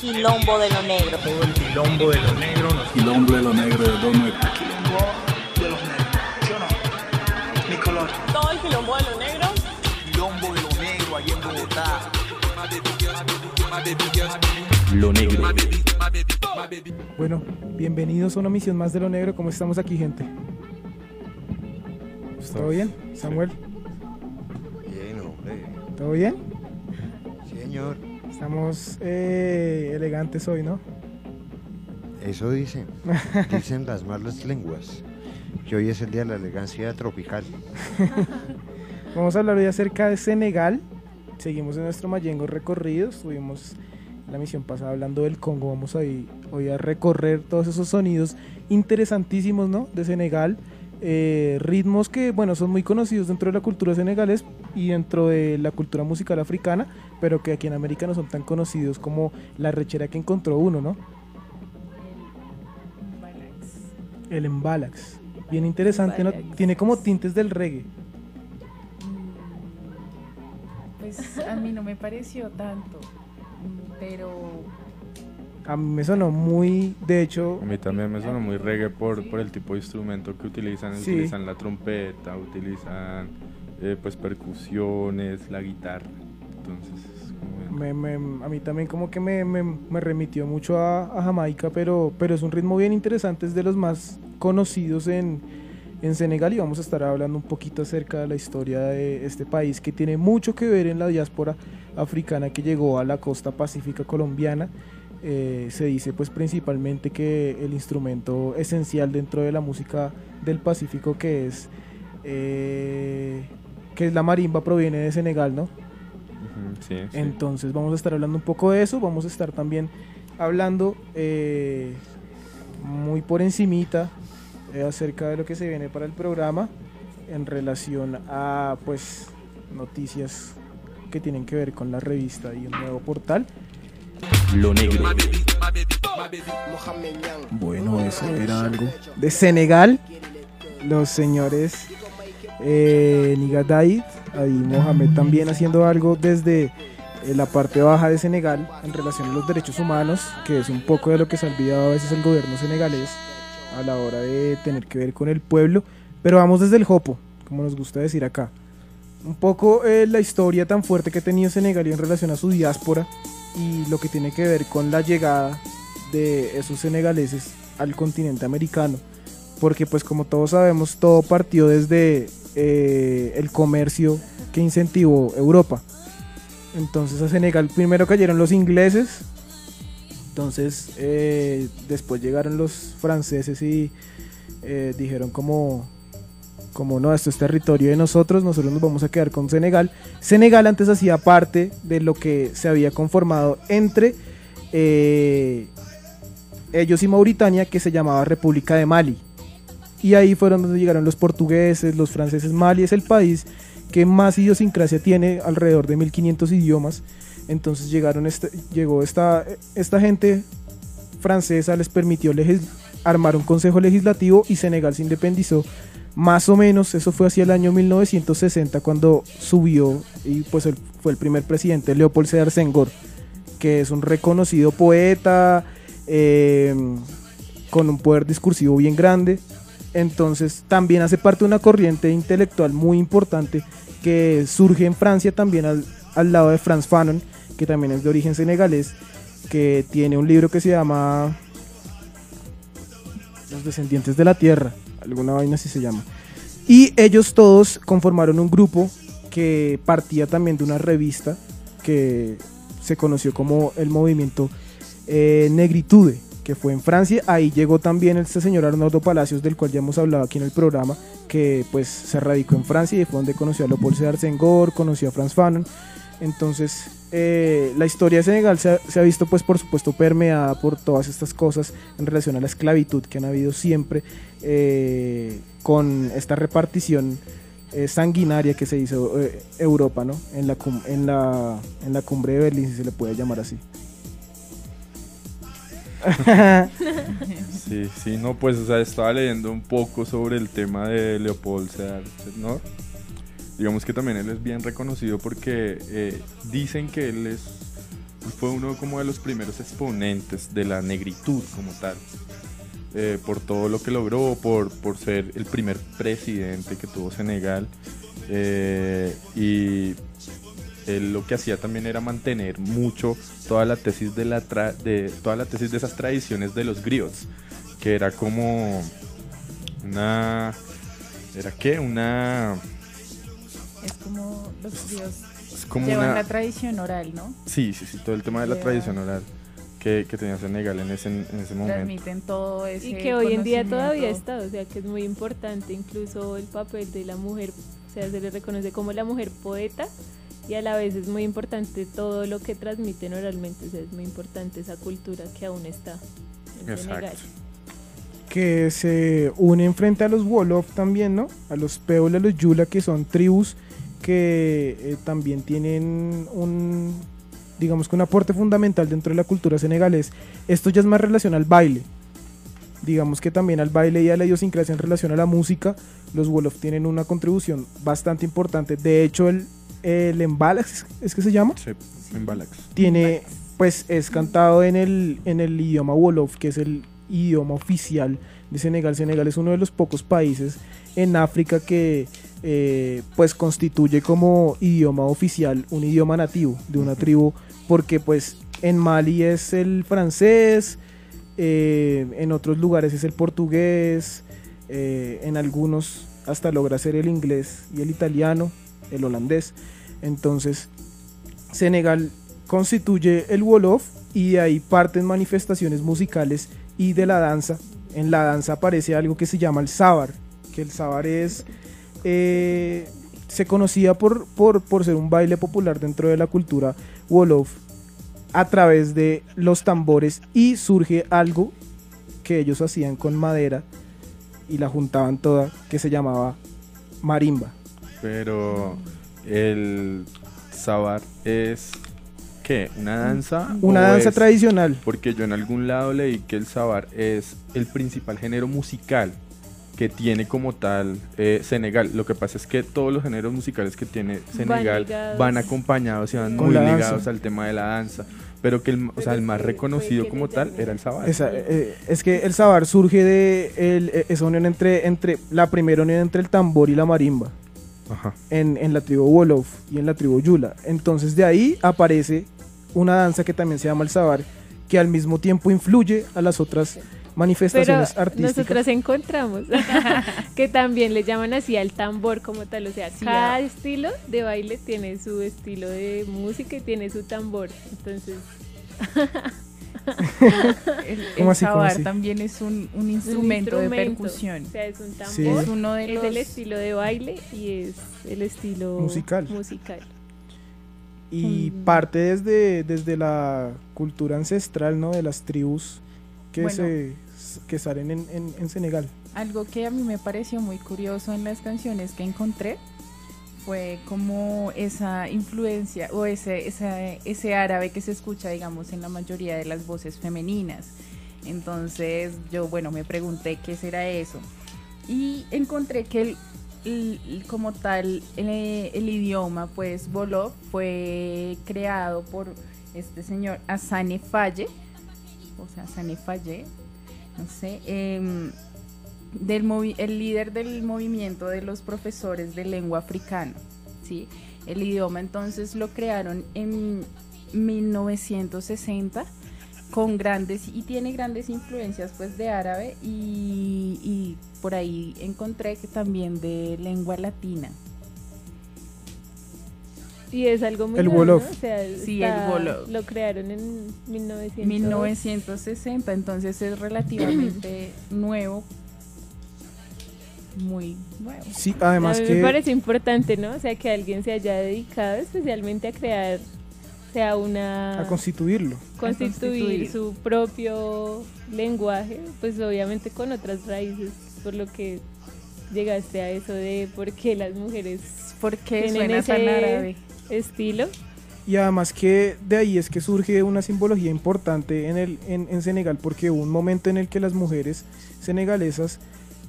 quilombo de lo negro. Todo el quilombo de lo negro. Quilombo de lo negro de Don Nuevo. Quilombo de los negros. ¿Sí o no? Mi color. Todo el quilombo de lo negro. Quilombo de lo negro allá en Bogotá. Lo negro. Bueno, bienvenidos a una misión más de lo negro. ¿Cómo estamos aquí, gente? ¿Todo bien? Samuel, Bien, hombre. ¿todo bien? Señor, Estamos eh, elegantes hoy, ¿no? eso dicen. Dicen las malas lenguas. Que hoy es el día de la elegancia tropical. Vamos a hablar hoy acerca de Senegal. Seguimos en nuestro Mayengo recorrido. Estuvimos en la misión pasada hablando del Congo. Vamos a ir hoy a recorrer todos esos sonidos interesantísimos, ¿no? De Senegal. Eh, ritmos que, bueno, son muy conocidos dentro de la cultura senegalés y dentro de la cultura musical africana, pero que aquí en América no son tan conocidos como la rechera que encontró uno, ¿no? El embalax. Bien interesante, ¿no? Tiene como tintes del reggae. Pues a mí no me pareció tanto, mm, pero A mí me sonó muy, de hecho, A mí también me suena muy reggae por, por el tipo de instrumento que utilizan. Sí. Utilizan la trompeta, utilizan eh, pues percusiones, la guitarra. Entonces me- me- a mí también como que me, me- remitió mucho a, a Jamaica, pero, pero es un ritmo bien interesante, es de los más conocidos en, en Senegal y vamos a estar hablando un poquito acerca de la historia de este país que tiene mucho que ver en la diáspora africana que llegó a la costa pacífica colombiana. Eh, se dice pues principalmente que el instrumento esencial dentro de la música del Pacífico que es eh, que es la marimba proviene de Senegal, ¿no? Ujú, sí, sí. Entonces vamos a estar hablando un poco de eso, vamos a estar también hablando eh, muy por encimita eh, acerca de lo que se viene para el programa en relación a pues noticias que tienen que ver con la revista y un nuevo portal. Lo negro. Bueno, eso era algo. De Senegal, los señores eh, ahí Mohamed también haciendo algo desde eh, la parte baja de Senegal en relación a los derechos humanos, que es un poco de lo que se ha olvidado a veces el gobierno senegalés a la hora de tener que ver con el pueblo. Pero vamos desde el Jopo, como nos gusta decir acá. Un poco eh, la historia tan fuerte que ha tenido Senegal en relación a su diáspora y lo que tiene que ver con la llegada de esos senegaleses al continente americano. Porque pues como todos sabemos, todo partió desde eh, el comercio que incentivó Europa. Entonces a Senegal primero cayeron los ingleses, entonces eh, después llegaron los franceses y eh, dijeron como, como no, esto es territorio de nosotros, nosotros nos vamos a quedar con Senegal. Senegal antes hacía parte de lo que se había conformado entre ellos y Mauritania, que se llamaba República de Mali. Y ahí fueron donde llegaron los portugueses, los franceses. Mali es el país que más idiosincrasia tiene, alrededor de 1500 idiomas. Entonces llegaron este, llegó esta, esta gente francesa, les permitió armar un consejo legislativo y Senegal se independizó. Más o menos, eso fue hacia el año 1960 cuando subió y pues fue el primer presidente, Leopold Sédar Senghor, que es un reconocido poeta eh, con un poder discursivo bien grande. Entonces también hace parte de una corriente intelectual muy importante que surge en Francia también al, al lado de Franz Fanon, que también es de origen senegalés, que tiene un libro que se llama Los descendientes de la tierra, alguna vaina así se llama. Y ellos todos conformaron un grupo que partía también de una revista que se conoció como el movimiento eh, Negritude, que fue en Francia. Ahí llegó también este señor Arnoldo Palacios, del cual ya hemos hablado aquí en el programa, que pues se radicó en Francia y fue donde conoció a Leopold Sédar Senghor, conoció a Franz Fanon. Entonces, eh, la historia de Senegal se ha, visto, pues, por supuesto, permeada por todas estas cosas en relación a la esclavitud que han habido siempre eh, con esta repartición eh, sanguinaria que se hizo Europa, ¿no? En la, en, la, en la cumbre de Berlín, si se le puede llamar así. Sí, sí, no, pues, o sea, estaba leyendo un poco sobre el tema de Leopold Sédar Senghor. Digamos que también él es bien reconocido porque eh, dicen que él es fue uno como de los primeros exponentes de la negritud como tal. Eh, por todo lo que logró, por, por ser el primer presidente que tuvo Senegal. eh, y él lo que hacía también era mantener mucho toda la tesis de la tra- de toda la tesis de esas tradiciones de los griots, que era como una era qué una Es como los judíos es como llevan una la tradición oral, ¿no? sí sí sí todo el tema de la tradición oral que, que tenía Senegal en ese en ese momento. Transmiten todo ese Y que hoy en día todavía está, o sea que es muy importante incluso el papel de la mujer, o sea, se le reconoce como la mujer poeta y a la vez es muy importante todo lo que transmiten oralmente, o sea, es muy importante esa cultura que aún está en Senegal. exacto que se unen frente a los Wolof también, ¿no? A los Peul, a los Yula, que son tribus que eh, también tienen un, digamos que un aporte fundamental dentro de la cultura senegalés. Esto ya es más relación al baile. Digamos que también al baile y a la idiosincrasia en relación a la música, los Wolof tienen una contribución bastante importante. De hecho, el, el embalax, ¿es que se llama? sí, en Balax tiene pues es cantado en el en el idioma wolof que es el idioma oficial de Senegal. Senegal es uno de los pocos países en África que eh, pues constituye como idioma oficial un idioma nativo de una tribu porque pues en Mali es el francés eh, en otros lugares es el portugués eh, en algunos hasta logra ser el inglés y el italiano el holandés entonces Senegal constituye el Wolof y de ahí parten manifestaciones musicales y de la danza. En la danza aparece algo que se llama el Sabar, que el Sabar es... eh, se conocía por, por, por ser un baile popular dentro de la cultura Wolof a través de los tambores y surge algo que ellos hacían con madera y la juntaban toda que se llamaba marimba. Pero el sabar es qué una danza Una danza es- tradicional. Porque yo en algún lado leí que el sabar es el principal género musical que tiene como tal eh, Senegal. Lo que pasa es que todos los géneros musicales que tiene Senegal van acompañados y van Con muy ligados al tema de la danza. Pero que el, o sea, el más reconocido como tal era el sabar. Esa, eh, es que el sabar surge de el- eh, esa unión entre, entre la primera unión entre el tambor y la marimba Ajá. en, en la tribu Wolof y en la tribu Yula. Entonces de ahí aparece una danza que también se llama el sabar, que al mismo tiempo influye a las otras Pero manifestaciones artísticas. nosotras encontramos que también le llaman así al tambor como tal, o sea, Sí, cada ah. estilo de baile tiene su estilo de música y tiene su tambor. Entonces, El, el también es un, un un instrumento, de instrumento, percusión. O sea, es un tambor. Sí. Es uno de Es los el estilo de baile y es el estilo Musical. musical. y Mm. parte desde, desde la cultura ancestral, ¿no? De las tribus que, Bueno. se, que salen en, en- en Senegal. Algo que a mí me pareció muy curioso en las canciones que encontré fue como esa influencia o ese, esa- ese árabe que se escucha, digamos, en la mayoría de las voces femeninas. Entonces yo, bueno, me pregunté qué será eso. Y encontré que el, como tal el, idioma, pues, Wolof fue creado por este señor Asane Faye, o sea, Asane Faye, no sé, em, del movi- el líder del movimiento de los profesores de lengua africana, ¿sí? El idioma entonces lo crearon en 1960 con grandes y tiene grandes influencias pues de árabe y, y por ahí encontré que también de lengua latina. Y es algo muy El nuevo, Wolof. ¿no? O sea, Sí, está- el Wolof. Lo crearon en 1900. 1960, entonces es relativamente nuevo, muy nuevo. Sí, además a mí que... me parece importante, ¿no? O sea, que alguien se haya dedicado especialmente a crear, o sea, una... a constituirlo. constituir constituir. su propio lenguaje, pues obviamente con otras raíces, por lo que llegaste a eso de por qué las mujeres Porque Tienen ese- árabe. estilo. Y además que de ahí es que surge una simbología importante en, el, en, en Senegal, porque hubo un momento en el que las mujeres senegalesas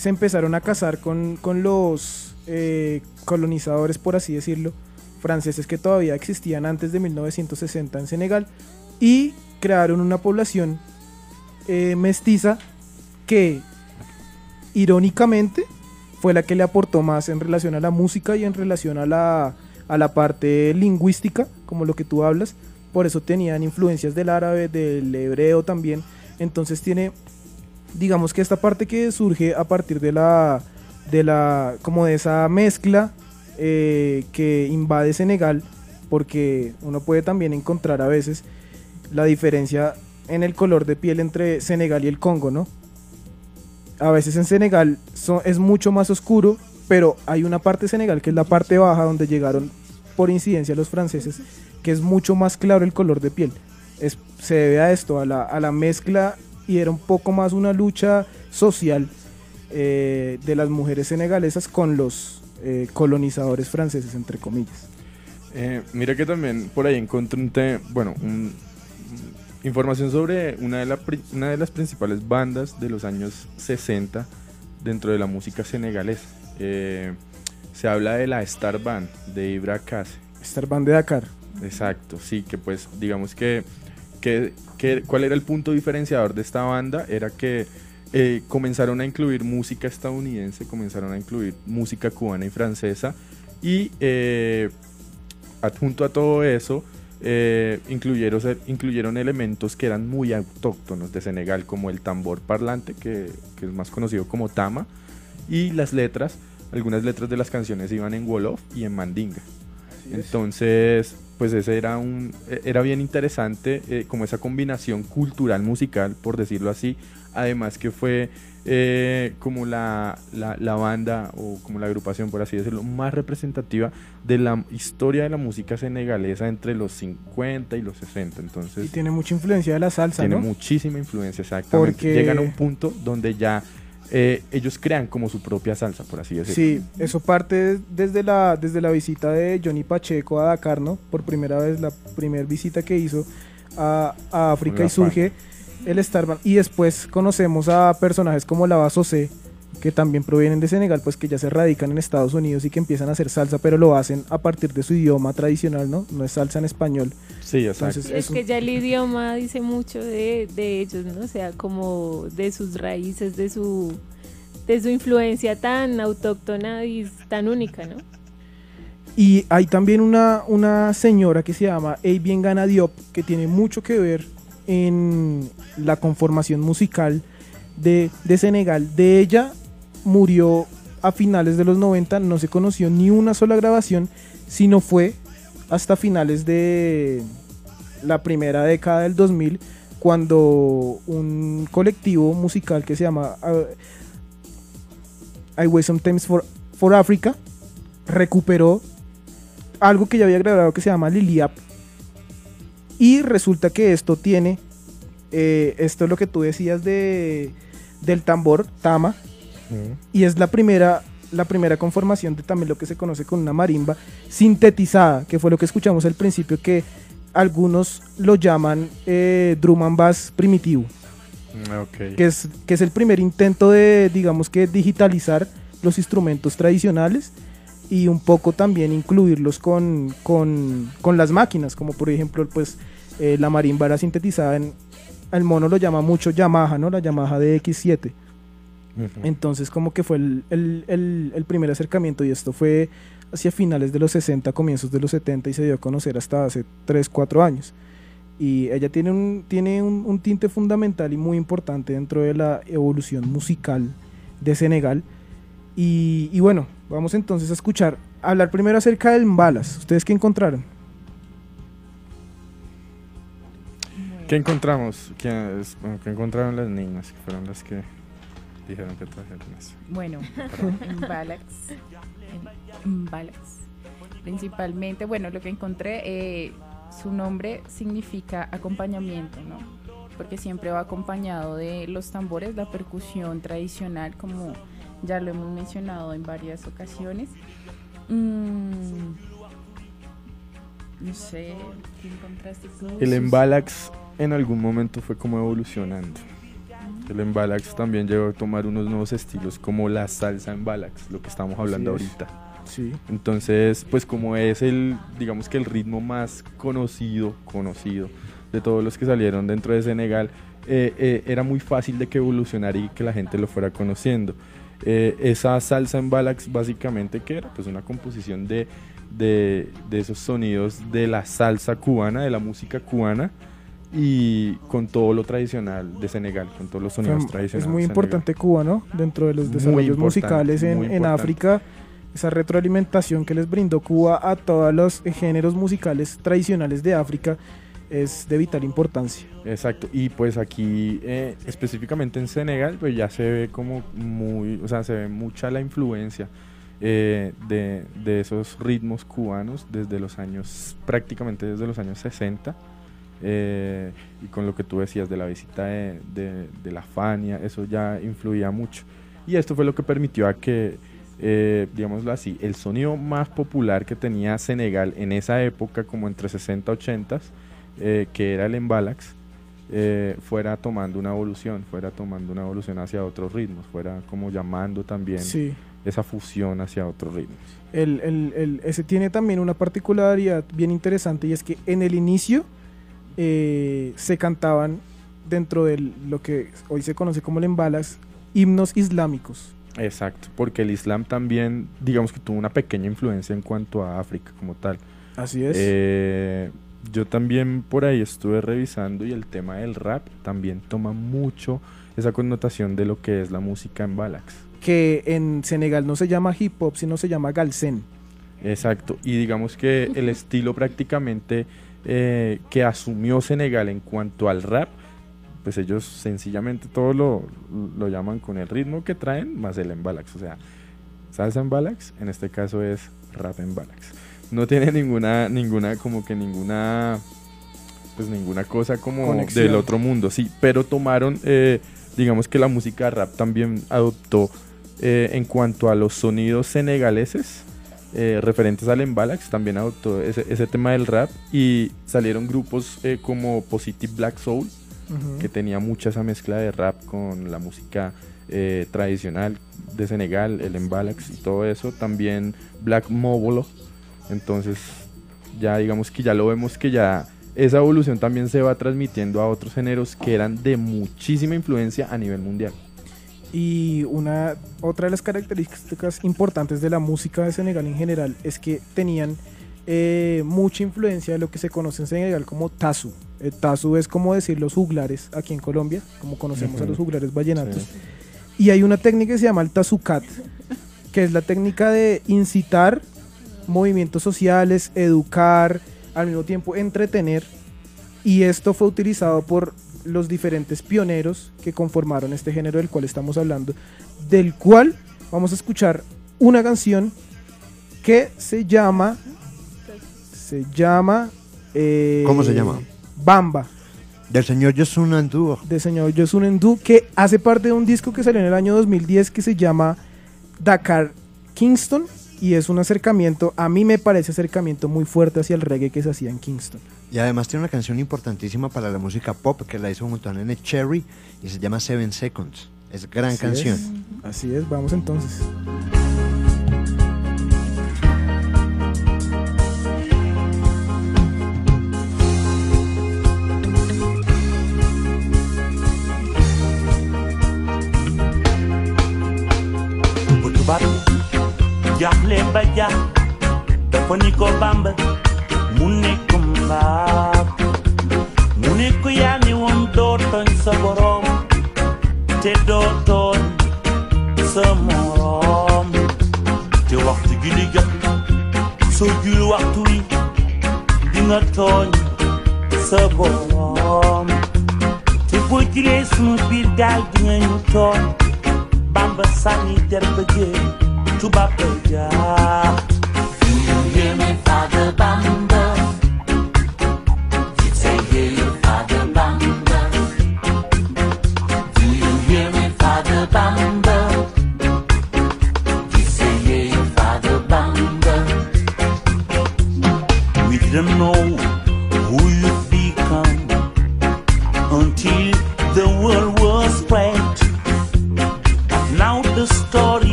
se empezaron a casar con, con los eh, colonizadores, por así decirlo, franceses que todavía existían antes de 1960 en Senegal, y crearon una población eh, mestiza que irónicamente fue la que le aportó más en relación a la música y en relación a la, a la parte lingüística, como lo que tú hablas. Por eso tenían influencias del árabe, del hebreo también. Entonces tiene, digamos que esta parte que surge a partir de la, de la, como de esa mezcla eh, que invade Senegal, porque uno puede también encontrar a veces la diferencia en el color de piel entre Senegal y el Congo, ¿no? A veces en Senegal es mucho más oscuro, pero hay una parte de Senegal que es la parte baja donde llegaron por incidencia los franceses, que es mucho más claro el color de piel. Es, se debe a esto, a la, a la mezcla, y era un poco más una lucha social eh, de las mujeres senegalesas con los eh, colonizadores franceses, entre comillas. Eh, mira que también por ahí encontré un te- bueno, un- información sobre una de, la una de las principales bandas de los años 60 dentro de la música senegalesa. Eh, se habla de la Star Band de Ibra Kassé. Star Band de Dakar. Exacto, sí, que pues digamos que, que, que- cuál era el punto diferenciador de esta banda era que eh, comenzaron a incluir música estadounidense, comenzaron a incluir música cubana y francesa y eh, adjunto a todo eso eh, incluyeron, incluyeron elementos que eran muy autóctonos de Senegal como el tambor parlante que, que es más conocido como tama y las letras, algunas letras de las canciones iban en Wolof y en Mandinga. Entonces, pues ese era un eh, era bien interesante eh, como esa combinación cultural musical, por decirlo así. Además que fue eh, como la, la, la banda o como la agrupación, por así decirlo, más representativa de la historia de la música senegalesa entre los 50 y los 60. Entonces, Y tiene mucha influencia de la salsa, tiene ¿no? muchísima influencia, exactamente. Porque- Llegan a un punto donde ya eh, ellos crean como su propia salsa, por así decirlo. Sí, eso parte desde la, desde la visita de Johnny Pacheco a Dakar, ¿no? Por primera vez, la primera visita que hizo a, a África y surge el Starband. Y después conocemos a personajes como Lava Sosé, que también provienen de Senegal, pues que ya se radican en Estados Unidos y que empiezan a hacer salsa, pero lo hacen a partir de su idioma tradicional, ¿no? No es salsa en español. Sí, exacto. Entonces, Es eso- que ya el idioma dice mucho de, de ellos, ¿no? O sea, como de sus raíces, de su, de su influencia tan autóctona y tan única, ¿no? Y hay también una, una señora que se llama Eibien Gana Diop, que tiene mucho que ver en la conformación musical de, de Senegal. De ella murió a finales de los 90, no se conoció ni una sola grabación, sino fue hasta finales de la primera década del 2000, cuando un colectivo musical que se llama uh, I Wait Sometimes for, for Africa recuperó algo que ya había grabado que se llama Liliap. Y resulta que esto tiene, eh, esto es lo que tú decías de, del tambor, tama, y es la primera, la primera conformación de también lo que se conoce con una marimba sintetizada, que fue lo que escuchamos al principio, que algunos lo llaman eh, drum and bass primitivo Mm, ok. que es, que es el primer intento de, digamos que, digitalizar los instrumentos tradicionales y un poco también incluirlos con, con, con las máquinas, como por ejemplo, pues eh, la marimba era sintetizada en, el mono lo llama mucho Yamaha, ¿no? La Yamaha DX7. Ujú. Entonces como que fue el, el- el- el primer acercamiento y esto fue hacia finales de los 60, comienzos de los 70 y se dio a conocer hasta hace 3, 4 años. Y ella tiene un, tiene un, un tinte fundamental y muy importante dentro de la evolución musical de Senegal. Y, y bueno, vamos entonces a escuchar, hablar primero acerca del Mbalas. ¿Ustedes qué encontraron? ¿Qué encontramos? ¿Qué, es- bueno, ¿qué encontraron las niñas? Que fueron las que dijeron que trajeron eso. Bueno, en Balax. En Balax. Principalmente, bueno, lo que encontré, eh, su nombre significa acompañamiento, ¿no? Porque siempre va acompañado de los tambores, la percusión tradicional, como ya lo hemos mencionado en varias ocasiones. Mm, no sé, ¿qué encontraste tú? El Embalax en algún momento fue como evolucionando. El Embalax también llegó a tomar unos nuevos estilos como la salsa Embalax, lo que estamos hablando es. ahorita. Sí. Entonces, pues como es el, digamos que el ritmo más conocido, conocido de todos los que salieron dentro de Senegal, eh, eh, era muy fácil de que evolucionara y que la gente lo fuera conociendo. Eh, esa salsa en Balax básicamente que era pues una composición de, de, de esos sonidos de la salsa cubana, de la música cubana y con todo lo tradicional de Senegal, con todos los sonidos Fue- tradicionales. es muy importante Cuba, ¿no? Dentro de los desarrollos musicales en, en. África, esa retroalimentación que les brindó Cuba a todos los géneros musicales tradicionales de África es de vital importancia. Exacto, y pues aquí eh, específicamente en Senegal, pues ya se ve como muy, o sea, se ve mucha la influencia eh, de, de esos ritmos cubanos desde los años, prácticamente desde los años 60, eh, y con lo que tú decías de la visita de, de- de la Fania, eso ya influía mucho. Y esto fue lo que permitió a que, eh, digámoslo así, el sonido más popular que tenía Senegal en esa época, como entre 60 y 80, eh, que era el embalax, eh, fuera tomando una evolución, fuera tomando una evolución hacia otros ritmos, fuera como llamando también Sí. esa fusión hacia otros ritmos. El, el- el- ese tiene también una particularidad bien interesante y es que en el inicio eh, se cantaban dentro de lo que hoy se conoce como el embalas himnos islámicos. Exacto, porque el Islam también, digamos que tuvo una pequeña influencia en cuanto a África como tal. Así es. Eh, yo también por ahí estuve revisando y el tema del rap también toma mucho esa connotación de lo que es la música en Balax. que en Senegal no se llama hip hop, sino se llama galsen. Exacto, y digamos que el estilo prácticamente eh, que asumió Senegal en cuanto al rap, pues ellos sencillamente todo lo, lo llaman con el ritmo que traen más el embalax, o sea, salsa en balax, en este caso es rap en balax. No tiene ninguna, ninguna, como que ninguna, pues ninguna cosa como Conexión. del otro mundo, sí, pero tomaron, eh, digamos que la música rap también adoptó eh, en cuanto a los sonidos senegaleses, eh, referentes al Embalax, también adoptó ese, ese tema del rap y salieron grupos eh, como Positive Black Soul, que tenía mucha esa mezcla de rap con la música eh, tradicional de Senegal, el Embalax y todo eso. También Black Mobolo. Entonces, ya digamos que ya lo vemos que ya esa evolución también se va transmitiendo a otros géneros que eran de muchísima influencia a nivel mundial. Y una otra de las características importantes de la música de Senegal en general es que tenían eh, mucha influencia de lo que se conoce en Senegal como tasu. El tasu es como decir los juglares aquí en Colombia, como conocemos a los juglares vallenatos. Sí. Y hay una técnica que se llama el tazucat, que es la técnica de incitar movimientos sociales, educar, al mismo tiempo entretener. Y esto fue utilizado por los diferentes pioneros que conformaron este género del cual estamos hablando, del cual vamos a escuchar una canción que se llama, se llama, eh, ¿Cómo se llama? Bamba Del señor Yosun Andúo. del señor Yosun Endu, que hace parte de un disco que salió en el año 2010 que se llama Dakar Kingston y es un acercamiento, a mí me parece acercamiento muy fuerte hacia el reggae que se hacía en Kingston. Y además tiene una canción importantísima para la música pop que la hizo junto a Nene Cherry y se llama Seven Seconds. Es gran Así canción. es, así es, vamos entonces. jable baja tafoniko bamba muneko mbap muneko yani wondoton saborom te doton samorom te waxtu gili jot so jul waxtu wi dinga tooñ sa borom te boo julee sunu biir daal dinga ñu tooñ bamba sànni der ba jéem tubaab ba jaa Do you hear me, Father Bamba? Did say hear you,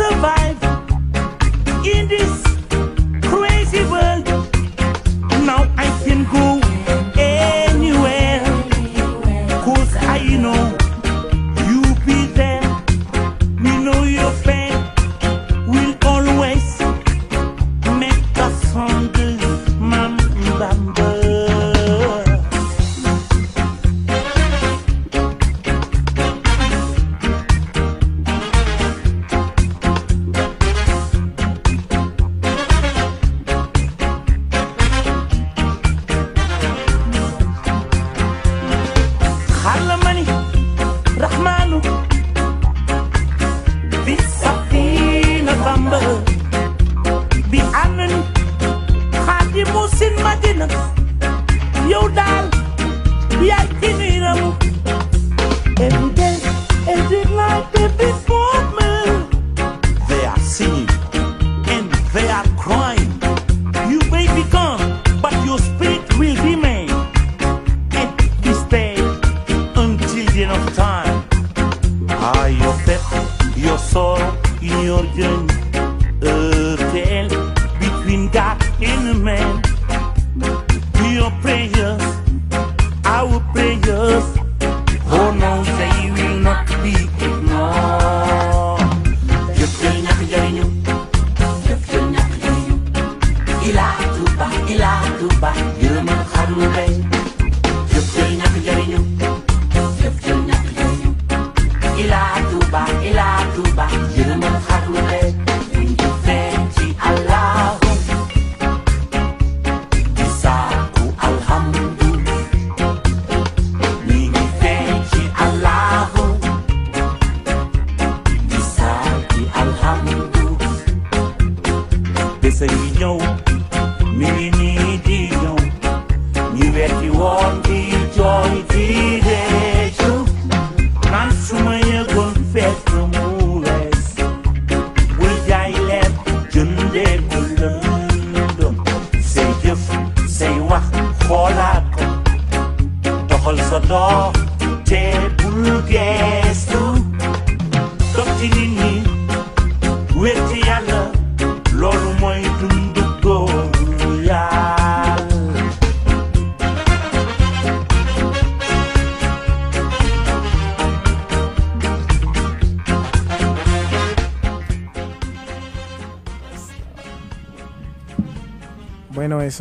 survive.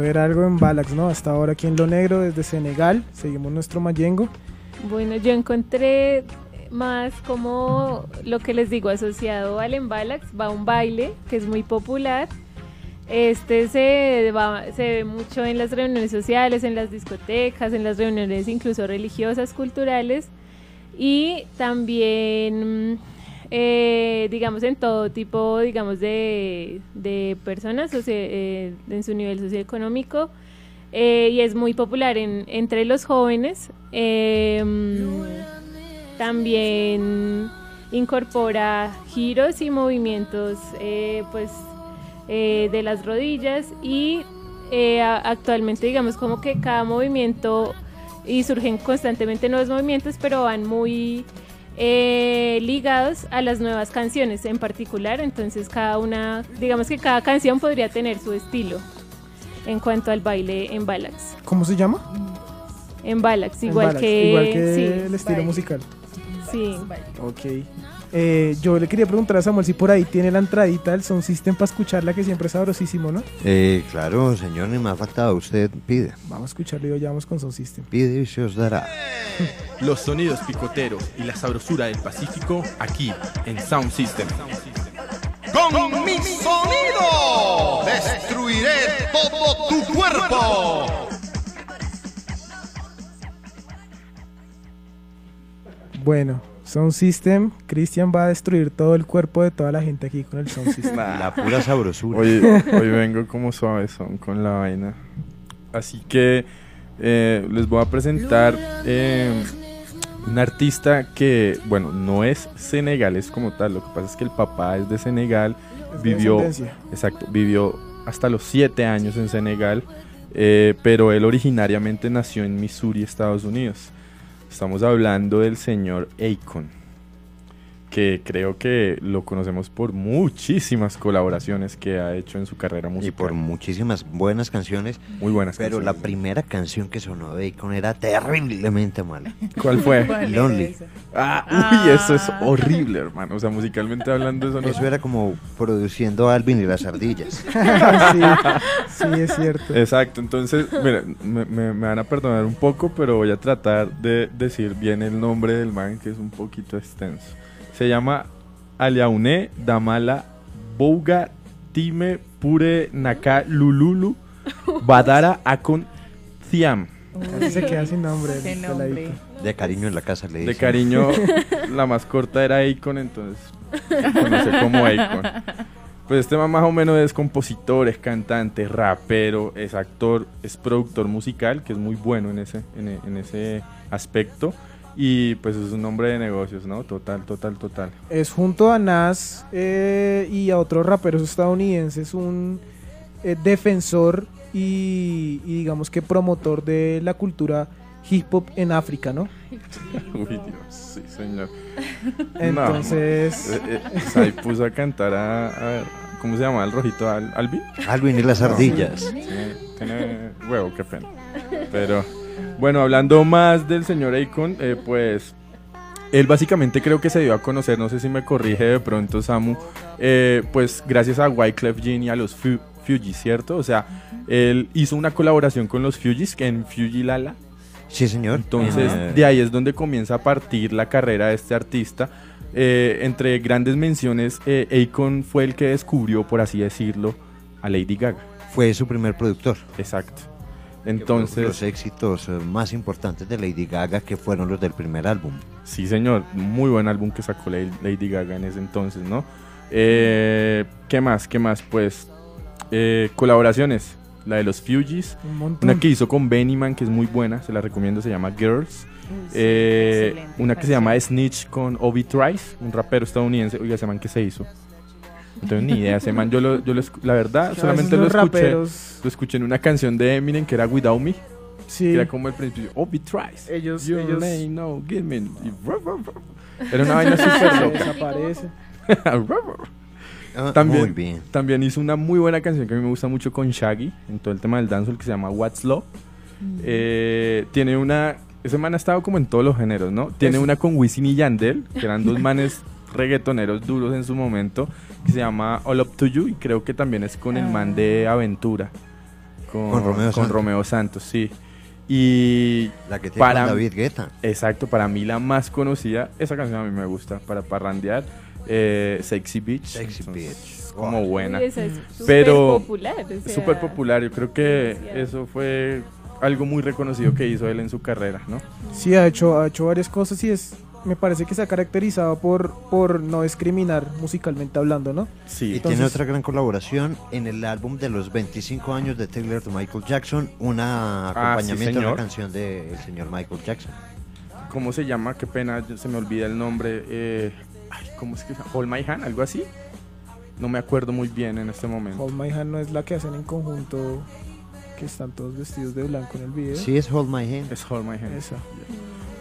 Era algo en Balax, ¿no? Hasta ahora aquí en Lo Negro, desde Senegal. Seguimos nuestro Mayengo. Bueno, yo encontré más como lo que les digo, asociado al Embalax, va un baile que es muy popular. Este se, va- se ve mucho en las reuniones sociales, en las discotecas, en las reuniones incluso religiosas, culturales y también, eh, digamos, en todo tipo, digamos, de, de personas eh, en su nivel socioeconómico eh, y es muy popular en- entre los jóvenes. Em, también incorpora giros y movimientos pues de las rodillas y actualmente digamos como que cada movimiento y surgen constantemente nuevos movimientos pero van muy eh, ligados a las nuevas canciones en particular entonces cada una digamos que cada canción podría tener su estilo en cuanto al baile en Balax ¿Cómo se llama? en Balax En igual que igual que sí, el estilo musical. sí Ok. Eh, yo le quería preguntar a Samuel si por ahí tiene la entradita del Sound System para escucharla, que siempre es sabrosísimo, ¿no? Eh, claro, señor, ni me ha faltado. Usted pide. Vamos a escucharlo y ya vamos con Sound System. Pide y se os dará. Los sonidos picoteros y la sabrosura del Pacífico aquí en Sound System. Con mi sonido destruiré todo tu cuerpo. Bueno, Sound System, Cristian va a destruir todo el cuerpo de toda la gente aquí con el Sound System. La pura sabrosura. Hoy, hoy vengo como suavezón con la vaina. Así que eh, les voy a presentar eh, un artista que, bueno, no es senegalés como tal. Lo que pasa es que el papá es de Senegal. Es vivió, exacto, vivió hasta los siete años en Senegal. eh, pero él originariamente nació en Missouri, Estados Unidos. Estamos hablando del señor Akon, que creo que lo conocemos por muchísimas colaboraciones que ha hecho en su carrera musical. Y por muchísimas buenas canciones. Muy buenas Pero canciones. la primera canción que sonó de Akon era terriblemente mala. ¿Cuál fue? Lonely. Ah, uy, eso es horrible, hermano. O sea, musicalmente hablando, eso no Eso era como produciendo Alvin y las ardillas. sí, sí, es cierto. Exacto, entonces, mira, me, me- me van a perdonar un poco, pero voy a tratar de decir bien el nombre del man, que es un poquito extenso. Se llama Aliaune Damala Bouga Time Pure Naka Lululu Badara Akon Thiam. Así se queda sin nombre. el. De cariño en la casa le De dicen. cariño, la más corta era Akon, entonces se conoce como Akon. Pues este man más o menos es compositor, es cantante, rapero, es actor, es productor musical, que es muy bueno en ese, en, en ese aspecto. Y pues es un hombre de negocios, ¿no? Total, total, total. Es junto a Nas eh, y a otros raperos estadounidenses un eh, defensor y, y digamos que promotor de la cultura hip hop en África, ¿no? Uy, Dios, sí, señor. Entonces- No, eh, eh, pues ahí puso a cantar a, a ver, ¿cómo se llama el rojito? Al- ¿Alvin? Alvin y las ardillas. Tiene, tiene huevo, qué pena. Pero, bueno, hablando más del señor Akon, eh, pues él básicamente creo que se dio a conocer, no sé si me corrige de pronto Samu, eh, pues gracias a Wyclef Jean y a los Fu- Fugees, ¿cierto? O sea, él hizo una colaboración con los Fugees en Fuji Lala. Sí, señor. Entonces, de ahí es donde comienza a partir la carrera de este artista. Eh, entre grandes menciones, eh, Akon fue el que descubrió, por así decirlo, a Lady Gaga. Fue su primer productor. Exacto. Entonces, los éxitos eh, más importantes de Lady Gaga que fueron los del primer álbum. Sí, señor. Muy buen álbum que sacó Lady Gaga en ese entonces, ¿no? Eh, ¿Qué más? ¿Qué más? Pues eh, colaboraciones. La de los Fugees. Un. Una que hizo con Benny Man, que es muy buena. Se la recomiendo. Se llama Girls. Eh, una que se llama Snitch con Obi Trice, un rapero estadounidense. Oiga, ese man que se hizo. No tengo ni idea. Ese man, yo lo, yo lo la verdad, Que solamente lo escuché. raperos- Lo escuché en una canción de Eminem que era Without Me. Sí. Que era como el principio. Obi Trice. Ellos- Your ellos- name, no, give me. y Era una vaina súper loca. Desaparece. Ah, también, muy bien. también hizo una muy buena canción que a mí me gusta mucho con Shaggy en todo el tema del dancehall que se llama What's Love. Eh, tiene una. Ese man ha estado como en todos los géneros, ¿no? Tiene Eso. una con Wisin y Yandel, que eran dos manes reggaetoneros duros en su momento, que se llama All Up to You, y creo que también es con el man de Aventura. Con, Con Romeo Santos. Romeo Santos, sí. Y La que tiene con David Guetta. Exacto, para mí la más conocida, esa canción a mí me gusta para parrandear, eh, Sexy Beach. Sexy Entonces, Beach. como buena. Uy, esa es súper Pero popular, o es sea, súper popular, yo creo que eso fue algo muy reconocido que hizo él en su carrera, ¿no? Sí, ha hecho, ha hecho varias cosas y es, me parece que se ha caracterizado por, por no discriminar musicalmente hablando, ¿no? Sí. Y tiene otra gran colaboración en el álbum de los 25 años de Taylor de Michael Jackson, un Ah, sí, acompañamiento a una canción del señor Michael Jackson. ¿Cómo se llama? Qué pena, yo- se me olvida el nombre. eh, ay, ¿Cómo es que se llama? Hold My Hand, algo así. No me acuerdo muy bien en este momento. Hold My Hand no es la que hacen en conjunto, que están todos vestidos de blanco en el video. Sí, es Hold My Hand. Es Hold My Hand. Esa.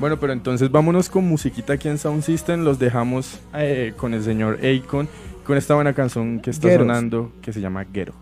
Bueno, pero entonces vámonos con musiquita aquí en Sound System. Los dejamos eh, con el señor Akon, con esta buena canción que está Ghettos. sonando, que se llama Ghetto.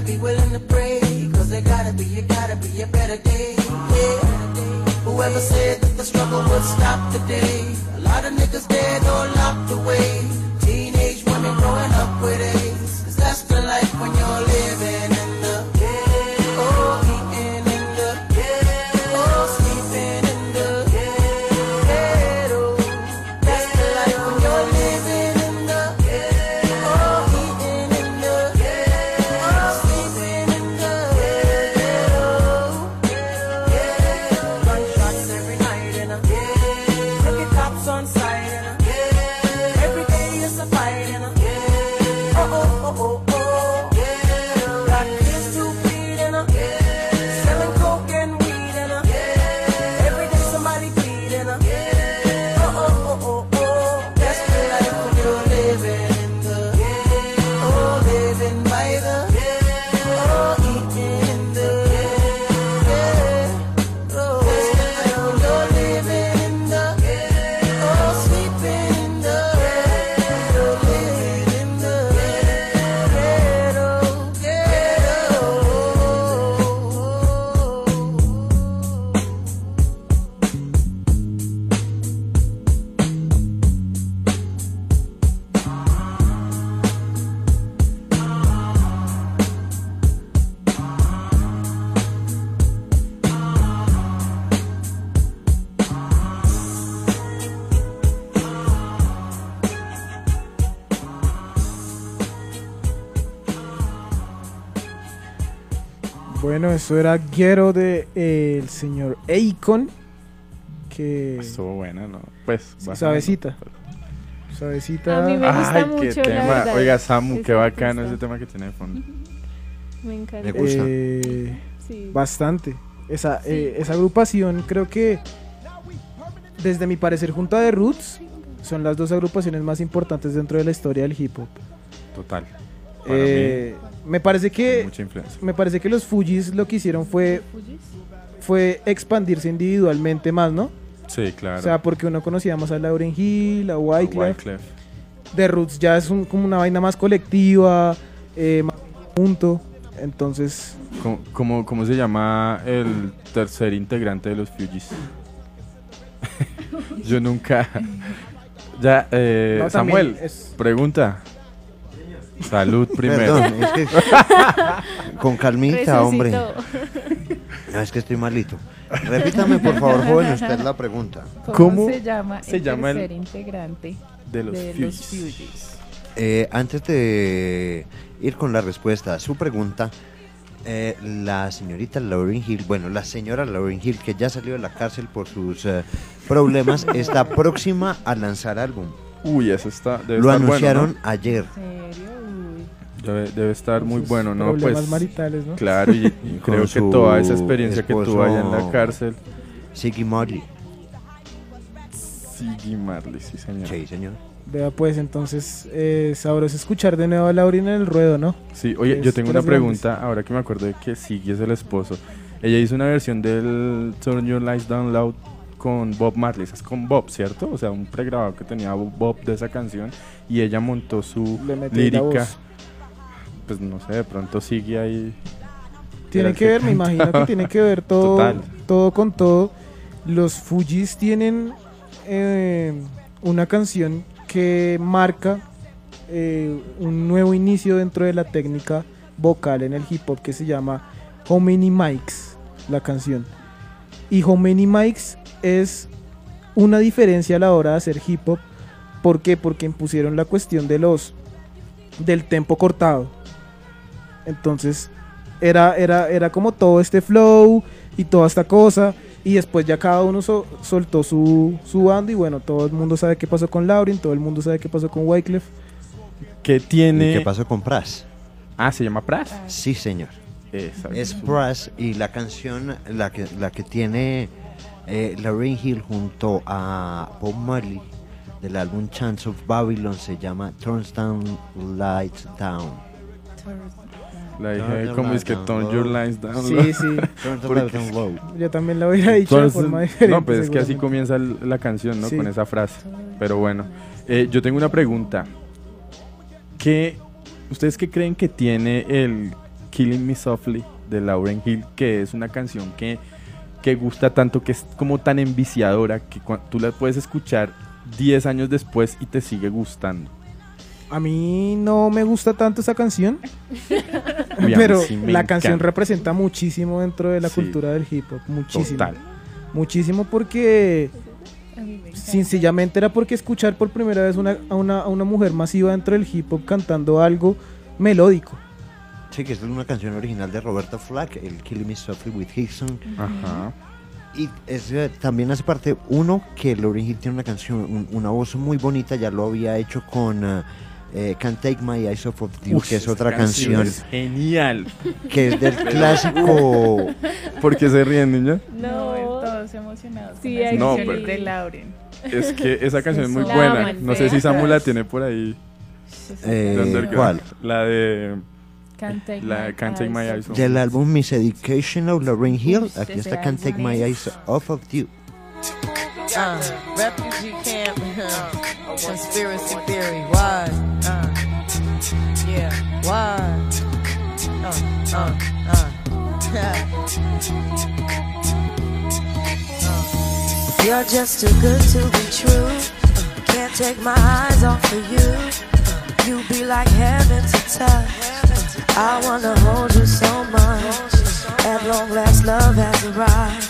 Gotta be willing to pray, cause there gotta be, you gotta be a better day. Yeah. Whoever said that the struggle would stop today? A lot of niggas dead or locked away. Bueno, eso era Ghetto de eh, el señor Akon. Que. Estuvo buena, ¿no? Pues. Sí, bajando. Suavecita. Suavecita. A mí me gusta Ay, mucho, qué tema. Oiga, Samu, qué bacano ese tema que tiene de fondo. Me encanta. Me gusta. Eh, Sí. Bastante. Esa, eh, esa agrupación creo que, desde mi parecer, junto a The Roots, son las dos agrupaciones más importantes dentro de la historia del hip hop. Total. Eh, me parece que mucha me parece que los Fujis lo que hicieron fue fue expandirse individualmente más, ¿no? Sí, claro. O sea, porque uno conocía más a Lauren Hill, a Wyclef. Wyclef. The Roots ya es un- como una vaina más colectiva, eh, más junto. Entonces, ¿Cómo, cómo, cómo se llama el tercer integrante de los Fugees? Yo nunca. Ya, eh, No, Samuel, es- pregunta. Salud primero. Perdón, es que con calmita, hombre. No, es que estoy malito. Repítame, por favor, joven, usted la pregunta. ¿Cómo, ¿Cómo se llama se el llama el- tercer integrante de los Fugees? Fugees? Eh, antes de ir con la respuesta a su pregunta, eh, la señorita Lauryn Hill, bueno, la señora Lauryn Hill, que ya salió de la cárcel por sus eh, problemas, está próxima a lanzar álbum. Uy, eso está. Debe Lo estar bueno, anunciaron ¿no? ayer. ¿Serio? Debe, debe estar muy sus bueno, ¿no? problemas Pues. maritales, ¿no? Claro, y, creo que toda esa experiencia que tuvo allá en la cárcel. Siggy Marley. Siggy Marley, sí, señor. Sí, señor. Vea pues, entonces, eh, sabroso escuchar de nuevo a Lauren en el ruedo, ¿no? Sí, oye, Es yo tengo una grandes. pregunta, ahora que me acuerdo de que Siggy es el esposo. Ella hizo una versión del Turn Your Lights Down Loud con Bob Marley, es con Bob, ¿cierto? O sea, un pregrabado que tenía Bob de esa canción y ella montó su Le metió ahí la lírica. Pues no sé, de pronto Siggy ahí. Tiene que ver, me imagino que tiene que ver todo, Total. todo con todo. Los Fujis tienen eh, una canción que marca eh, un nuevo inicio dentro de la técnica vocal en el hip hop que se llama How Many Mics, la canción. Y How Many Mics es una diferencia a la hora de hacer hip hop. ¿Por qué? Porque impusieron la cuestión de los del tempo cortado. Entonces, era, era, era como todo este flow y toda esta cosa. Y después ya cada uno so- soltó su, su bando. Y bueno, todo el mundo sabe qué pasó con Lauren, todo el mundo sabe qué pasó con Wyclef. ¿Qué tiene? ¿Y qué pasó con Pras? Ah, ¿se llama Pras? Sí, señor. Exacto. Es Pras y la canción, la que, la que tiene eh, Lauryn Hill junto a Bob Marley del álbum Chance of Babylon se llama Turns Down Lights Down. La dije, ¿cómo es que turn your lines down? Sí, sí. Yo también la hubiera dicho de forma diferente. No, pues es que así comienza la canción, ¿no? Sí. Con esa frase. Pero bueno, eh, yo tengo una pregunta. ¿Qué, ¿Ustedes qué creen que tiene el Killing Me Softly de Lauren Hill, que es una canción que, que gusta tanto, que es como tan enviciadora, que tú la puedes escuchar 10 años después y te sigue gustando. A mí no me gusta tanto esa canción, pero sí la canción encanta. representa muchísimo dentro de la Sí. cultura del hip hop, muchísimo. Total. Muchísimo porque sencillamente era porque escuchar por primera vez una- a, una, a una mujer masiva dentro del hip hop cantando algo melódico. Sí, que es una canción original de Roberto Flack, el Killing Me Softly with Hickson. Ajá. Y es, eh, también hace parte, uno, que Lauryn Hill tiene una canción, un- una voz muy bonita, ya lo había hecho con eh, eh, Can't Take My Eyes Off of You, Uf, que es otra canción, es genial. que es del clásico... ¿Por qué se ríen, niña? No, todos emocionados. Sí, hay No, pero- de Lauren. Es que esa canción es muy La buena. No sé si Samu la tiene por ahí. Eh. ¿cuál? La de. Can't Take la My Can't Take My Eyes Off Del álbum Miss Education of Lauryn Hill, Uf, aquí está Can't Take My Eyes Off of You. Uh, refugee camp, conspiracy theory, why? Uh, yeah, why? Uh, uh, uh. You're just too good to be true. Can't take my eyes off of you. You be like heaven to touch. I wanna hold you so much. At long last, love has arrived.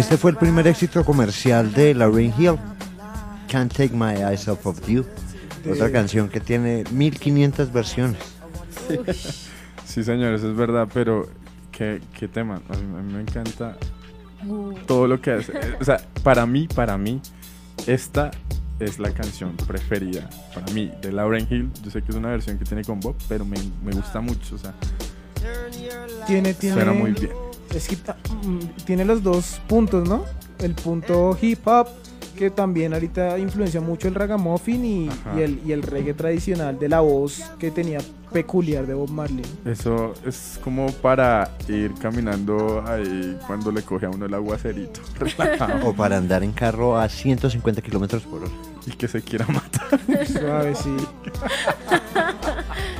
Este fue el primer éxito comercial de Lauryn Hill, Can't Take My Eyes Off of You. Otra canción que tiene 1500 versiones. Sí, señores, es verdad, pero qué, qué tema. A mí, a mí me encanta todo lo que hace. O sea, para mí, para mí, esta es la canción preferida para mí de Lauren Hill. Yo sé que es una versión que tiene con Bob, pero me, me gusta mucho. O sea, Tiene, tiene, suena muy bien. Es que ah, mm, tiene los dos puntos, ¿no? El punto hip hop, que también ahorita influencia mucho el ragamuffin y, y el, y el reggae tradicional de la voz que tenía peculiar de Bob Marley. Eso es como para ir caminando ahí cuando le coge a uno el aguacerito. relajado. O para andar en carro a 150 kilómetros por hora. y que se quiera matar. Suave, sí.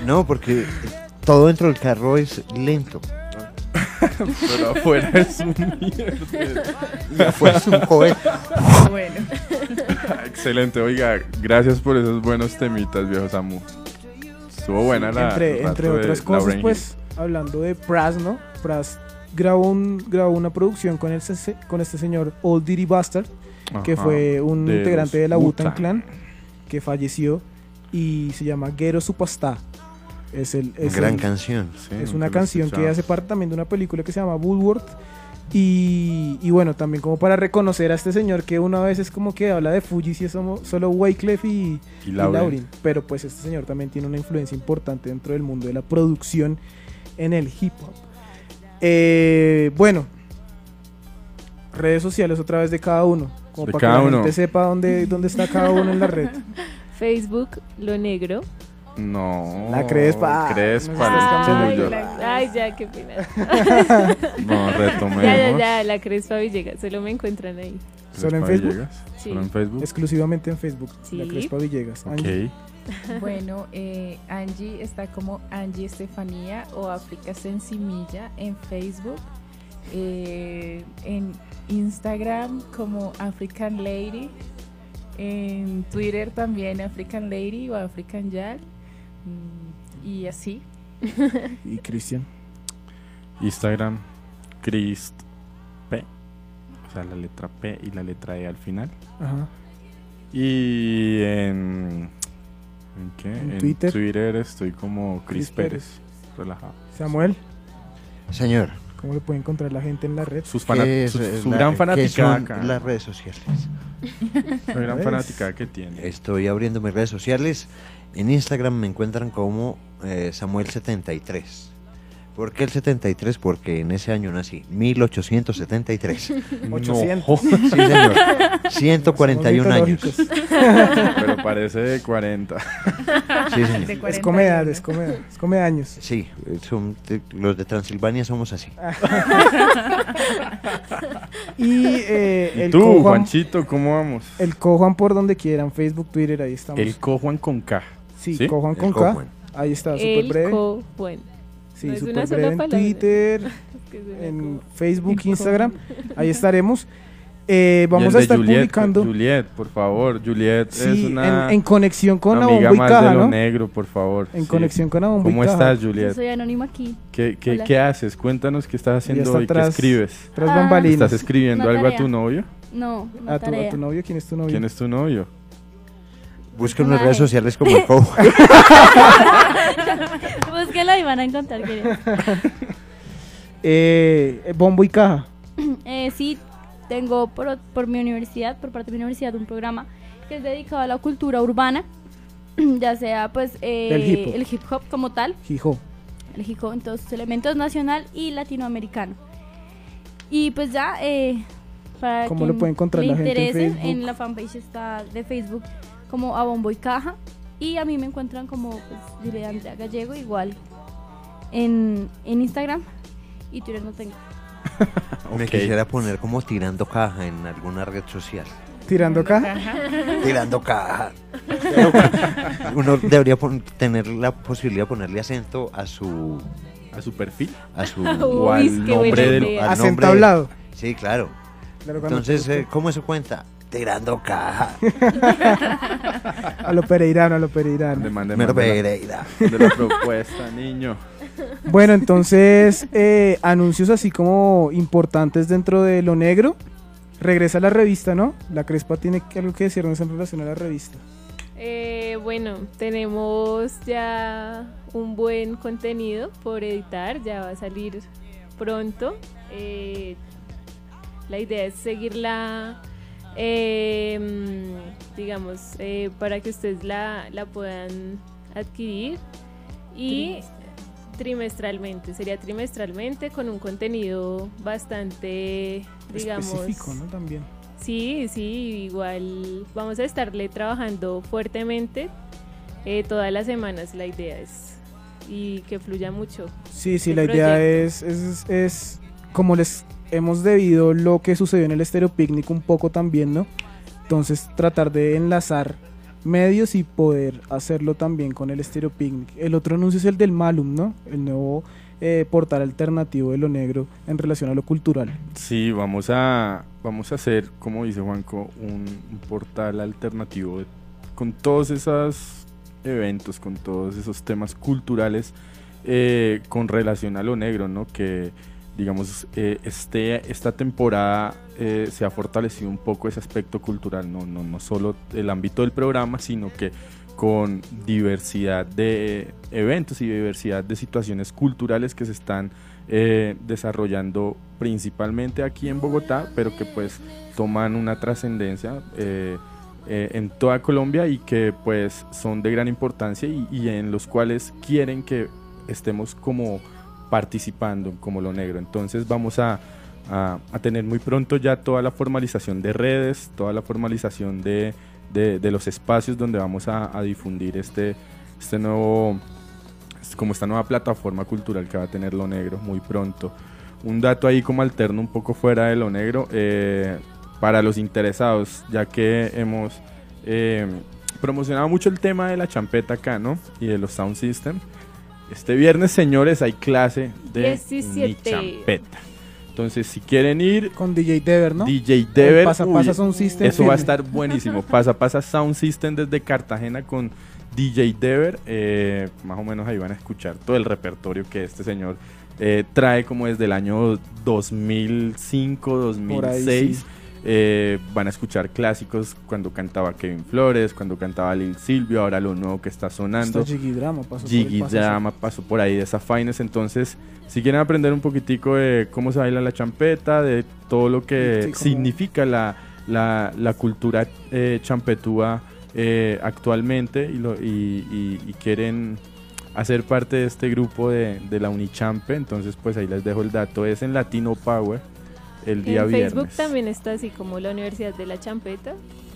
No, porque todo dentro del carro es lento. Pero afuera es un mierda. Y afuera es un cohete. Bueno. Excelente, oiga, gracias por esos buenos temitas, viejo Samu. Estuvo buena la. entre, entre otras cosas, pues, hablando de Pras, ¿no? Pras grabó, un, grabó una producción con, el, con este señor Old Diddy Bastard, que fue un de integrante de la Wu-Tang. Clan, que falleció y se llama Ghetto Supasta. Es, el, es, Gran el- canción. Sí, es una canción que hace parte también de una película que se llama Woodworth. Y, y bueno, también como para reconocer a este señor que una vez es como que habla de Fuji si es solo, Wyclef y, Y y Lauren. Lauren. Pero pues este señor también tiene una influencia importante dentro del mundo de la producción en el hip hop. Eh, bueno, redes sociales otra vez de cada uno. Como De para cada que la uno. gente sepa dónde, dónde está cada uno en la red. Facebook, Lo Negro. No. La Crespa. Crespa, el Ay, tuyo. la- ay, ya, qué pena. No, retomemos. Ya, ya, ya, la Crespa Villegas, solo me encuentran ahí. ¿Solo en Facebook? Villegas. Sí. ¿Solo en Facebook? Exclusivamente en Facebook. Sí. La Crespa Villegas. Angie. Ok. Bueno, eh, Angie está como Angie Estefanía o África Sensimilla en Facebook. eh, en Instagram como African Lady. En Twitter también African Lady o African Yal. Mm, Y así. Y Cristian. Instagram, Christ P. O sea, la letra P y la letra E al final. Ajá. Y en. ¿En qué? En Twitter. estoy como Chris, Chris Pérez. Pérez. Relajado. Samuel, Señor. ¿cómo le puede encontrar la gente en la red? Sus fana- ¿qué es, su, su la- gran fanática son acá. las redes sociales? La gran fanática que tiene. Estoy abriendo mis redes sociales. En Instagram me encuentran como eh, Samuel73. ¿Por qué el 73? Porque en ese año nací, 1873. 800. No. Sí, señor. 141 Somos años. Pero parece de 40. Sí, señor. De Es 41. come edad, es come edad, es come años. Sí, eh, son los de Transilvania somos así. Y eh, ¿Y el tú, Juanchito, cómo vamos? el cojuan por donde quieran, Facebook, Twitter, ahí estamos. El Cojuan con K. sí, ¿sí? cojuan con K. cojuan. Ahí está, súper El breve. co, bueno. Sí, no es súper breve en palabra. Twitter, Es que en como- Facebook, Instagram. Ahí estaremos. Eh, Y vamos el a de estar Juliet, publicando. Juliet, por favor. Juliet es Sí, una en, en conexión con amiga Abombo y más Caja, de lo ¿no? negro, por favor. En sí. conexión con Abombo y ¿Cómo Caja. estás, Yo Juliet? soy anónima aquí. ¿Qué, qué, qué haces? Cuéntanos qué estás haciendo está y qué escribes. Tras Ah. bambalinas. ¿Estás escribiendo algo a tu novio? No, una ¿A tu, a tarea. tu novio? ¿Quién es tu novio? ¿Quién es tu novio? Busquen en las Ay. redes sociales como el cojo. Búsquenlo y van a encontrar. Eh, Bombo y Caja. Eh, sí, tengo por, por mi universidad, por parte de mi universidad, un programa que es dedicado a la cultura urbana, ya sea pues eh, hip hop. el hip hop como tal, Hijo. el hip hop en todos sus elementos nacional y latinoamericano. Y pues ya, eh, para ¿Cómo lo quien puede encontrar le la gente en interese, Facebook? la fanpage está de Facebook como a Bombo y Caja y a mí me encuentran como pues, Julia Andrea Gallego igual en, en Instagram y Twitter no tengo. Me Ok. quisiera poner como tirando caja en alguna red social. Tirando caja. Tirando caja. Uno debería pon- tener la posibilidad de ponerle acento a su ¿A su perfil? a su O al nombre del... idea. al Acento nombre- hablado. Sí, claro. Claro, cuando Entonces, eh, ¿cómo se cuenta? Tirando caja. a lo pereirano, a lo pereirano. de mande- Mero Pereira. de la propuesta, niño. Bueno, entonces, eh, anuncios así como importantes dentro de lo negro. Regresa la revista, ¿no? La Crespa tiene algo que decirnos en relación a la revista. Eh, bueno, tenemos ya un buen contenido por editar, ya va a salir pronto. Eh, la idea es seguirla, eh, digamos, eh, para que ustedes la, la puedan adquirir y trimestralmente, sería trimestralmente con un contenido bastante, digamos, Específico, ¿no? También. Sí, sí, igual vamos a estarle trabajando fuertemente eh, todas las semanas, la idea es, y que fluya mucho. Sí, sí, la idea es, es, es como les hemos debido lo que sucedió en el Estéreo Picnic un poco también, ¿no? Entonces tratar de enlazar medios y poder hacerlo también con el Estéreo Picnic. El otro anuncio es el del Malum, ¿no? El nuevo eh, portal alternativo de lo negro en relación a lo cultural. Sí, vamos a, vamos a hacer, como dice Juanco, un, portal alternativo con todos esos eventos, con todos esos temas culturales eh, con relación a lo negro, ¿no? Que, digamos, eh, este, esta temporada eh, se ha fortalecido un poco ese aspecto cultural, no, no, no solo el ámbito del programa, sino que con diversidad de eventos y diversidad de situaciones culturales que se están eh, desarrollando principalmente aquí en Bogotá, pero que pues toman una trascendencia en toda Colombia y que pues son de gran importancia y en los cuales quieren que estemos como participando como lo negro. Entonces vamos a, a- tener muy pronto ya toda la formalización de redes, toda la formalización de, de- los espacios donde vamos a, difundir este, este nuevo, como esta nueva plataforma cultural que va a tener Lo Negro muy pronto. Un dato ahí como alterno un poco fuera de Lo Negro, eh, para los interesados, ya que hemos eh, promocionado mucho el tema de la champeta acá. Y de los sound system. Este viernes, señores, hay clase de 17. champeta. Entonces, si quieren ir... Con DJ Dever, ¿no? DJ Dever. Pasa, uy, pasa Sound System. Eso va a estar buenísimo. Pasa, pasa Sound System desde Cartagena con DJ Dever. eh, más o menos ahí van a escuchar todo el repertorio que este señor eh, trae como desde el año 2005, 2006. sí. Eh, van a escuchar clásicos cuando cantaba Kevin Flores, cuando cantaba Lil Silvio, ahora lo nuevo que está sonando. Está Jiggy Drama, pasó por Jiggy Drama pasó por ahí de esa Fines. Entonces, si quieren aprender un poquitico de cómo se baila la champeta, de todo lo que Sí, significa la, la, la cultura eh, champetúa eh, actualmente y, lo- y- y- y quieren hacer parte de este grupo de, de la Unichampe, entonces pues ahí les dejo el dato. Es en Latino Power el día en viernes. Facebook también está así como la Universidad de la Champeta,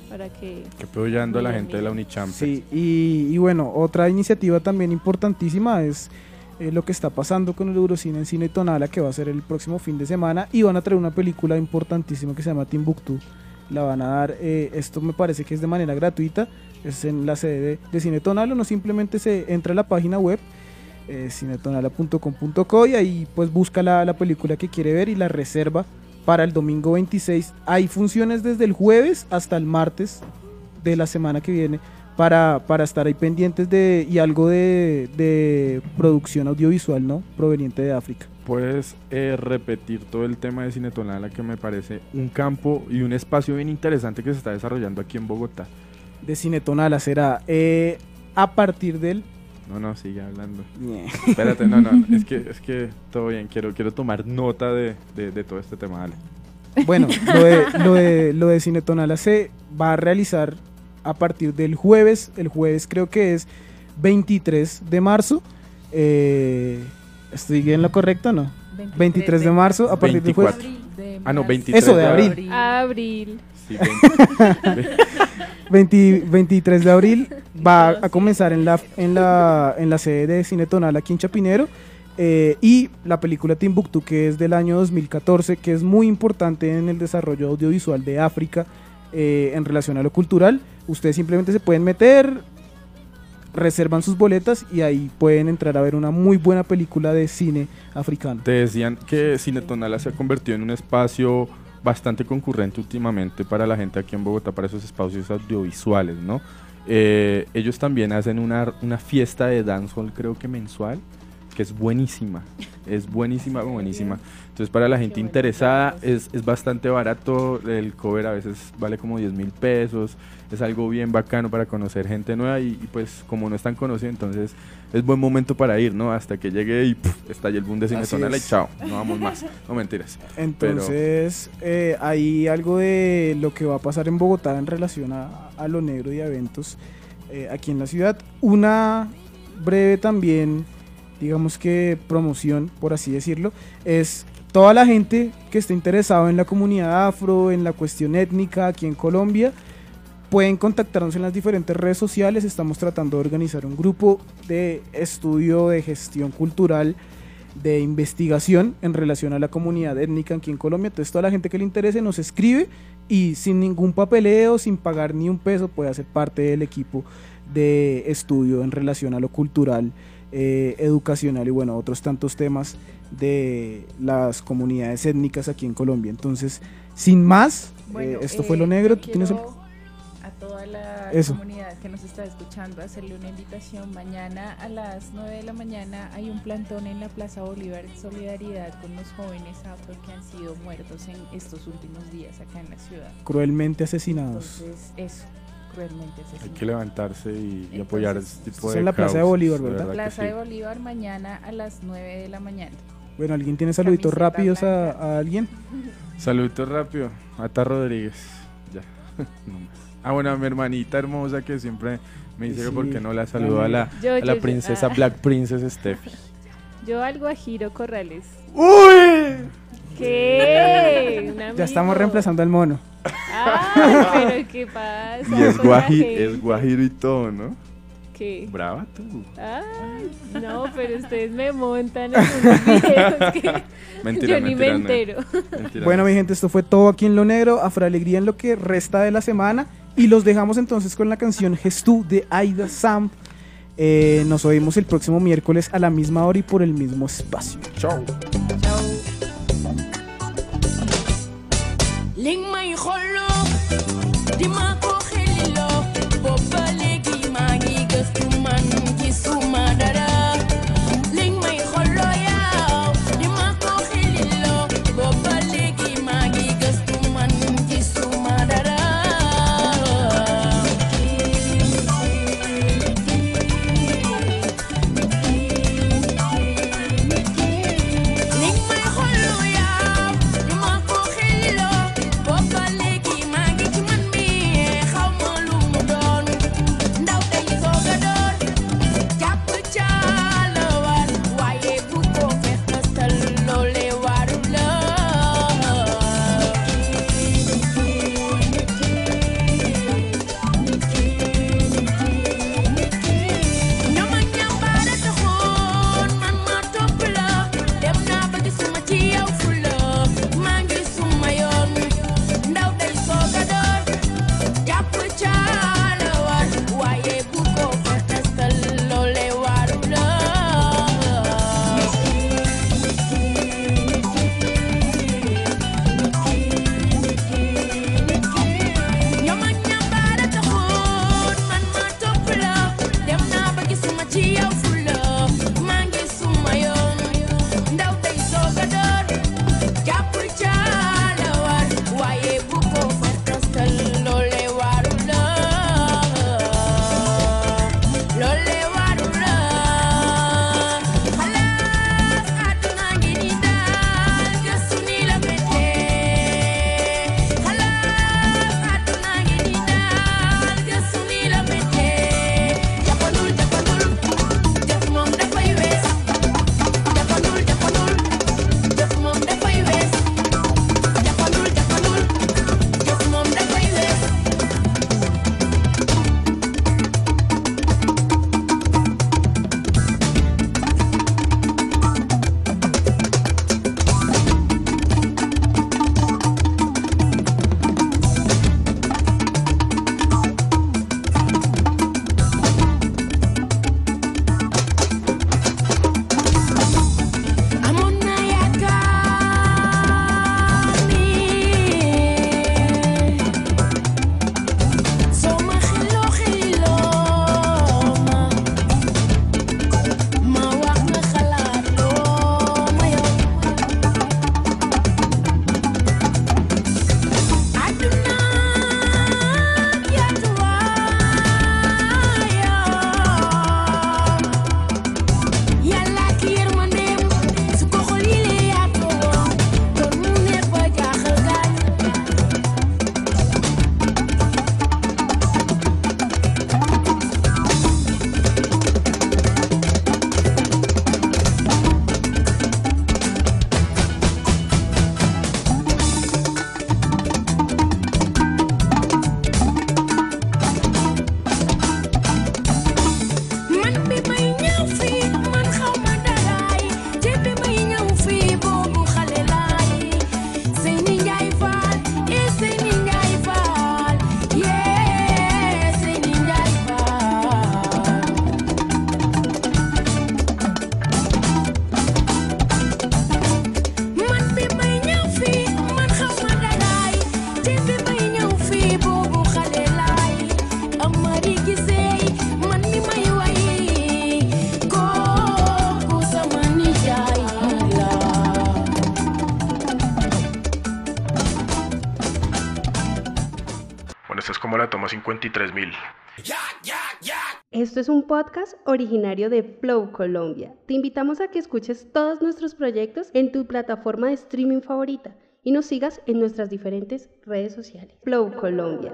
para que... Que apoyando a la gente de la miren. Unichampe. Sí, y, y bueno, otra iniciativa también importantísima es eh, lo que está pasando con el Eurocine en Cine Tonala, que va a ser el próximo fin de semana, y van a traer una película importantísima que se llama Timbuktu. La van a dar, eh, esto me parece que es de manera gratuita, es en la sede de, de Cine Tonala, no simplemente se entra a la página web, eh, cinetonala.com.co, y ahí pues busca la, la película que quiere ver y la reserva para el domingo 26. Hay funciones desde el jueves hasta el martes de la semana que viene para, para estar ahí pendientes de y algo de, de producción audiovisual, ¿no? Proveniente de África. Puedes eh, repetir todo el tema de Cine Tonala que me parece un campo y un espacio bien interesante que se está desarrollando aquí en Bogotá. De Cinetonala será eh, a partir del... No, no, sigue hablando. Espérate, no, no, es que, es que todo bien, quiero, quiero tomar nota de, de- de todo este tema, dale. Bueno, lo de, lo de, lo de Cinetonala se va a realizar a partir del jueves. El jueves creo que es 23 de marzo. Eh, ¿Estoy en lo correcto o no? 23 de marzo, a partir del jueves. 24. Ah, no, 23 Eso, de de abril. Abril. Sí, 20 23 de abril va a comenzar en la, en la, en la sede de Cine Tonal aquí en Chapinero. eh, y la película Timbuktu, que es del año 2014, que es muy importante en el desarrollo audiovisual de África eh, en relación a lo cultural. Ustedes simplemente se pueden meter, reservan sus boletas y ahí pueden entrar a ver una muy buena película de cine africano. Te decían que Cine Tonala se ha convertido en un espacio bastante concurrente últimamente para la gente aquí en Bogotá, para esos espacios audiovisuales, ¿no? Eh, ellos también hacen una, una fiesta de dancehall, creo que mensual, que es buenísima, es buenísima, buenísima. Entonces para la gente interesada es, es bastante barato, el cover a veces vale como 10 mil pesos, es algo bien bacano para conocer gente nueva y, y, pues como no están conocidos, entonces es buen momento para ir, ¿no? Hasta que llegue y puf, estalle el boom de Cine Así Tonala y chao, no vamos más, no mentiras. Pero- Entonces, eh, hay algo de lo que va a pasar en Bogotá en relación a, a lo negro y a eventos eh, aquí en la ciudad. Una breve también, digamos que promoción, por así decirlo, es toda la gente que esté interesada en la comunidad afro, en la cuestión étnica aquí en Colombia. Pueden contactarnos en las diferentes redes sociales. Estamos tratando de organizar un grupo de estudio de gestión cultural de investigación en relación a la comunidad étnica aquí en Colombia. Entonces toda la gente que le interese nos escribe y sin ningún papeleo, sin pagar ni un peso, puede hacer parte del equipo de estudio en relación a lo cultural, eh, educacional y bueno, otros tantos temas de las comunidades étnicas aquí en Colombia. Entonces, sin más, Bueno, eh, esto eh, fue lo negro. Tú tienes el- quiero a toda la Eso. comunidad que nos está escuchando hacerle una invitación. Mañana a las 9 de la mañana hay un plantón en la Plaza Bolívar en solidaridad con los jóvenes afro que han sido muertos en estos últimos días acá en la ciudad. cruelmente asesinados. Entonces, eso, cruelmente Hay que levantarse y, y apoyar este tipo Es de en la Plaza de Bolívar, ¿verdad? que Plaza sí. de Bolívar mañana a las 9 de la mañana. Bueno, ¿alguien tiene saluditos Camiseta rápidos a, a alguien? Saluditos rápido. Ata Rodríguez. Ya. No más. Ah, bueno, a mi hermanita hermosa que siempre me dice sí. porque no la saludo a la, princesa ah. Black. Princess Steffi. Yo algo a Corrales. ¡Uy! ¿Qué? Ya estamos reemplazando al mono. Ah, pero ¿qué pasa? Y es, guajiro, es guajiro y todo, ¿no? ¿Qué? Brava tú. Ay, no, pero ustedes me montan en unos videos que mentira, yo ni me entero. Bueno, mi gente, esto fue todo aquí en Lo Negro. Afroalegría en lo que resta de la semana. Y los dejamos entonces con la canción Gestú de Aida Sam. Eh, nos oímos el próximo miércoles a la misma hora y por el mismo espacio. Chao. Chao. Esto es un podcast originario de Flow Colombia. Te invitamos a que escuches todos nuestros proyectos en tu plataforma de streaming favorita y nos sigas en nuestras diferentes redes sociales. Flow Colombia.